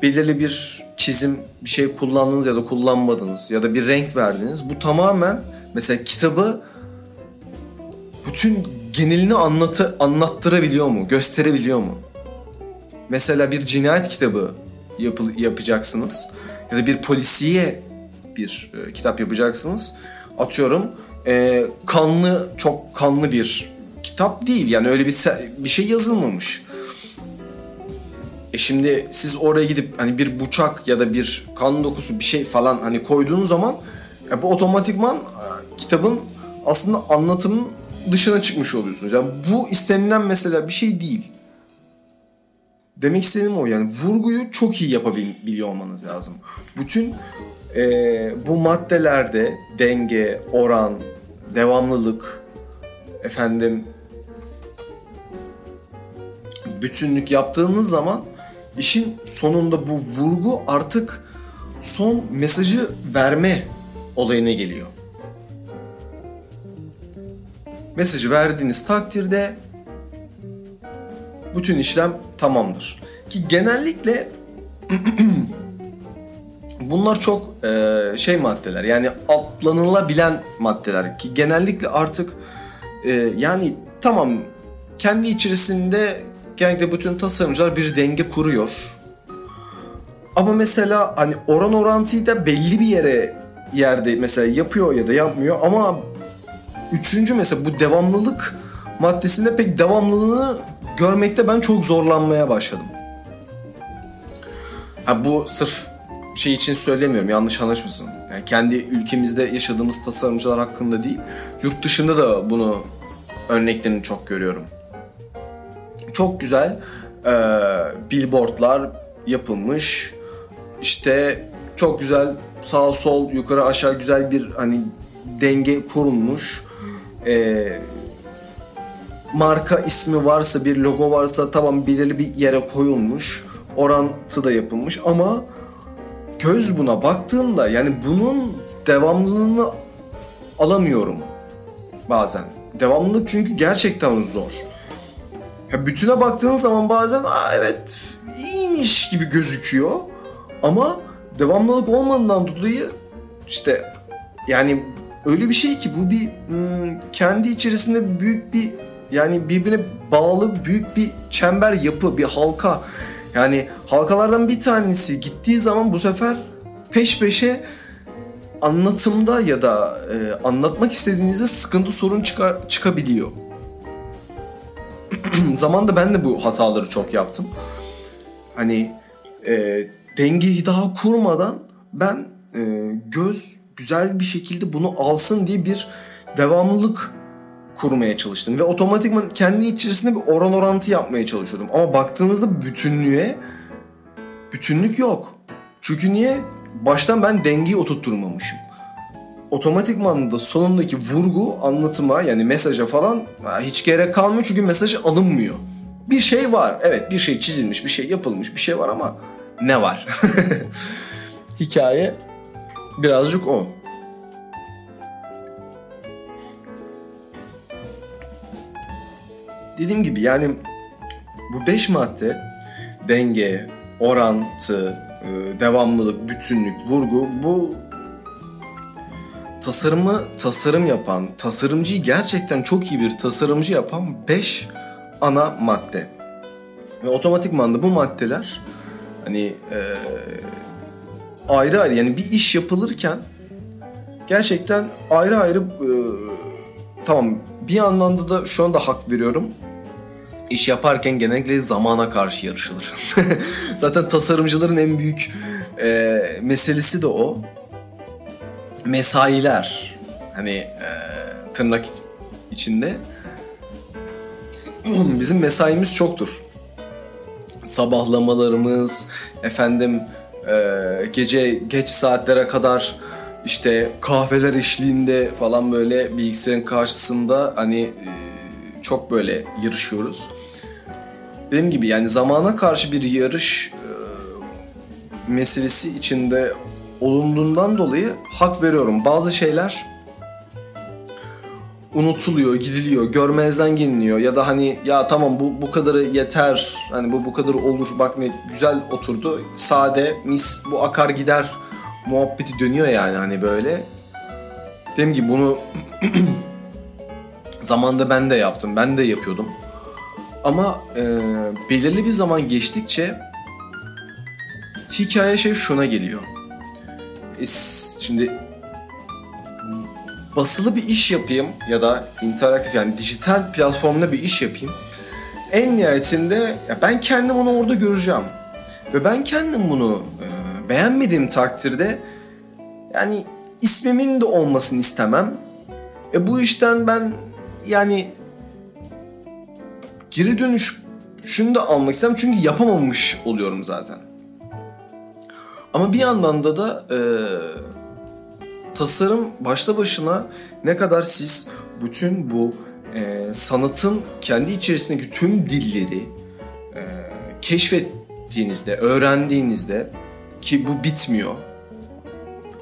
belirli bir çizim bir şey kullandınız ya da kullanmadınız ya da bir renk verdiniz. Bu tamamen mesela kitabı bütün genelini anlatı anlattırabiliyor mu? Gösterebiliyor mu? Mesela bir cinayet kitabı yapı, yapacaksınız ya da bir polisiye bir e, kitap yapacaksınız. Atıyorum e, kanlı çok kanlı bir kitap değil yani öyle bir bir şey yazılmamış. E şimdi siz oraya gidip hani bir bıçak ya da bir kan dokusu bir şey falan hani koyduğunuz zaman ya bu otomatikman e, kitabın aslında anlatımın dışına çıkmış oluyorsunuz. Yani bu istenilen mesela bir şey değil. Demek istediğim o yani vurguyu çok iyi yapabiliyor olmanız lazım. Bütün e, bu maddelerde denge, oran, devamlılık, efendim bütünlük yaptığınız zaman işin sonunda bu vurgu artık son mesajı verme olayına geliyor. Mesajı verdiğiniz takdirde bütün işlem tamamdır. Ki genellikle (clears throat) bunlar çok e, şey maddeler yani atlanılabilen maddeler ki genellikle artık e, yani tamam kendi içerisinde genellikle bütün tasarımcılar bir denge kuruyor. Ama mesela hani oran orantıyı da belli bir yere yerde mesela yapıyor ya da yapmıyor ama üçüncü mesela bu devamlılık maddesinde pek devamlılığını görmekte ben çok zorlanmaya başladım. Ha bu sırf şey için söylemiyorum yanlış anlaşmasın. Yani kendi ülkemizde yaşadığımız tasarımcılar hakkında değil, yurt dışında da bunu örneklerini çok görüyorum. Çok güzel e, billboardlar yapılmış. İşte çok güzel sağ sol yukarı aşağı güzel bir hani denge kurulmuş. E, marka ismi varsa bir logo varsa tamam belirli bir yere koyulmuş. Orantı da yapılmış ama göz buna baktığında yani bunun devamlılığını alamıyorum bazen. Devamlılık çünkü gerçekten zor. Ya bütüne baktığın zaman bazen Aa, evet iyiymiş gibi gözüküyor ama devamlılık olmadığından dolayı işte yani öyle bir şey ki bu bir kendi içerisinde büyük bir yani birbirine bağlı büyük bir çember yapı, bir halka. Yani halkalardan bir tanesi gittiği zaman bu sefer peş peşe anlatımda ya da e, anlatmak istediğinizde sıkıntı sorun çıkar, çıkabiliyor. (clears throat) Zamanda ben de bu hataları çok yaptım. Hani e, dengeyi daha kurmadan ben e, göz güzel bir şekilde bunu alsın diye bir devamlılık kurmaya çalıştım. Ve otomatikman kendi içerisinde bir oran orantı yapmaya çalışıyordum. Ama baktığınızda bütünlüğe bütünlük yok. Çünkü niye? Baştan ben dengeyi oturtturmamışım. Otomatikman da sonundaki vurgu anlatıma yani mesaja falan hiç gerek kalmıyor çünkü mesaj alınmıyor. Bir şey var. Evet bir şey çizilmiş, bir şey yapılmış, bir şey var ama ne var? (laughs) Hikaye birazcık o. dediğim gibi yani bu beş madde denge, orantı, e, devamlılık, bütünlük, vurgu bu tasarımı tasarım yapan, tasarımcıyı gerçekten çok iyi bir tasarımcı yapan beş ana madde. Ve otomatikman da bu maddeler hani e, ayrı ayrı yani bir iş yapılırken gerçekten ayrı ayrı e, tamam bir anlamda da şu anda hak veriyorum iş yaparken genellikle zamana karşı yarışılır. (laughs) Zaten tasarımcıların en büyük e, meselesi de o. Mesailer. Hani e, tırnak içinde. (clears throat) Bizim mesaimiz çoktur. Sabahlamalarımız, efendim e, gece geç saatlere kadar işte kahveler eşliğinde falan böyle bilgisayarın karşısında hani e, çok böyle yarışıyoruz dediğim gibi yani zamana karşı bir yarış e, meselesi içinde olunduğundan dolayı hak veriyorum. Bazı şeyler unutuluyor, gidiliyor, görmezden geliniyor ya da hani ya tamam bu bu kadarı yeter. Hani bu bu kadar olur. Bak ne güzel oturdu. Sade, mis bu akar gider muhabbeti dönüyor yani hani böyle. Dediğim gibi bunu (clears throat) zamanda ben de yaptım. Ben de yapıyordum. Ama e, belirli bir zaman geçtikçe hikaye şey şuna geliyor. E, şimdi basılı bir iş yapayım ya da interaktif yani dijital platformda bir iş yapayım. En nihayetinde ya ben kendim onu orada göreceğim. Ve ben kendim bunu e, beğenmediğim takdirde yani ismimin de olmasını istemem. E bu işten ben yani geri dönüş şunu da almak istemem çünkü yapamamış oluyorum zaten. Ama bir yandan da da e, tasarım başta başına ne kadar siz bütün bu e, sanatın kendi içerisindeki tüm dilleri e, keşfettiğinizde, öğrendiğinizde ki bu bitmiyor.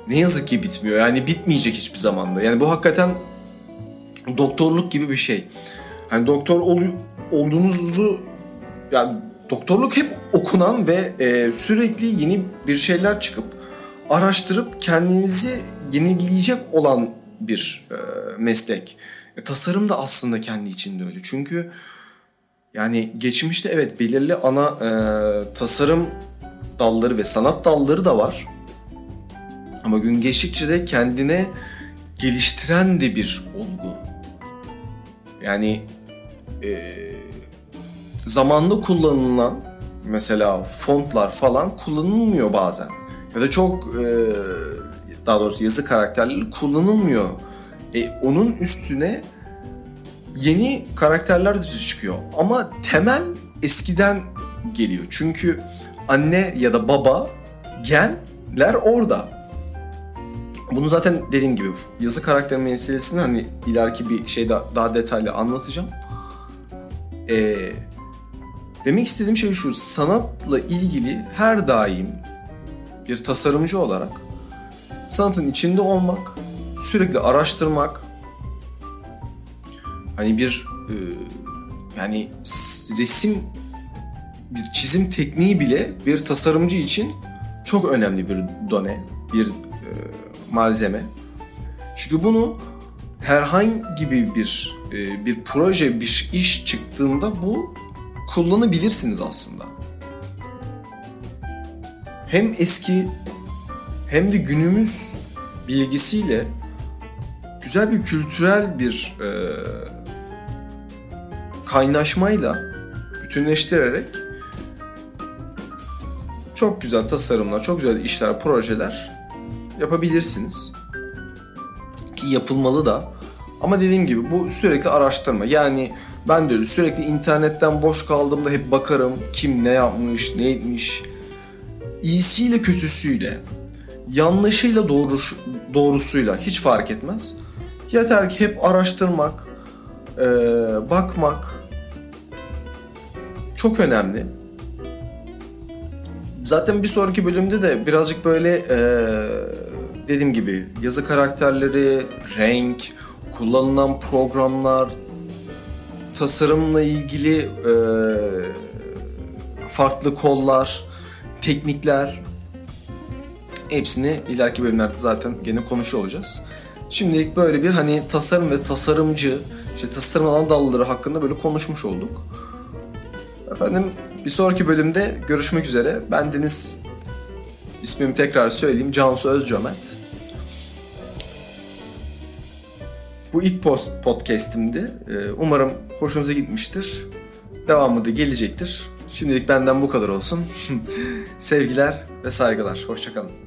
Ne yazık ki bitmiyor. Yani bitmeyecek hiçbir zamanda. Yani bu hakikaten doktorluk gibi bir şey. Hani doktor ol, olduğunuzu yani doktorluk hep okunan ve e, sürekli yeni bir şeyler çıkıp araştırıp kendinizi yenileyecek olan bir e, meslek. E, tasarım da aslında kendi içinde öyle. Çünkü yani geçmişte evet belirli ana e, tasarım dalları ve sanat dalları da var. Ama gün geçtikçe de kendine geliştiren de bir olgu. Yani e, zamanlı kullanılan mesela fontlar falan kullanılmıyor bazen. Ya da çok e, daha doğrusu yazı karakterleri kullanılmıyor. E, onun üstüne yeni karakterler de çıkıyor. Ama temel eskiden geliyor. Çünkü anne ya da baba genler orada. Bunu zaten dediğim gibi yazı karakter meselesini hani ileriki bir şey daha, daha detaylı anlatacağım. Ee, demek istediğim şey şu sanatla ilgili her daim bir tasarımcı olarak sanatın içinde olmak, sürekli araştırmak, hani bir e, yani resim bir çizim tekniği bile bir tasarımcı için çok önemli bir done, bir e, malzeme. Çünkü bunu herhangi bir e, bir proje, bir iş çıktığında bu kullanabilirsiniz aslında. Hem eski hem de günümüz bilgisiyle güzel bir kültürel bir e, kaynaşmayla bütünleştirerek çok güzel tasarımlar, çok güzel işler, projeler yapabilirsiniz. Ki yapılmalı da. Ama dediğim gibi bu sürekli araştırma. Yani ben de öyle sürekli internetten boş kaldığımda hep bakarım kim ne yapmış, ne etmiş. İyisiyle kötüsüyle, yanlışıyla doğruş, doğrusuyla hiç fark etmez. Yeter ki hep araştırmak, bakmak çok önemli. Zaten bir sonraki bölümde de birazcık böyle dediğim gibi yazı karakterleri, renk, kullanılan programlar, tasarımla ilgili e, farklı kollar, teknikler hepsini ileriki bölümlerde zaten gene konuşuyor olacağız. Şimdilik böyle bir hani tasarım ve tasarımcı, işte tasarım alan dalları hakkında böyle konuşmuş olduk. Efendim bir sonraki bölümde görüşmek üzere. Ben Deniz ismimi tekrar söyleyeyim. Cansu Özcömert. Bu ilk post podcast'imdi. Ee, umarım hoşunuza gitmiştir. Devamı da gelecektir. Şimdilik benden bu kadar olsun. (laughs) Sevgiler ve saygılar. Hoşçakalın.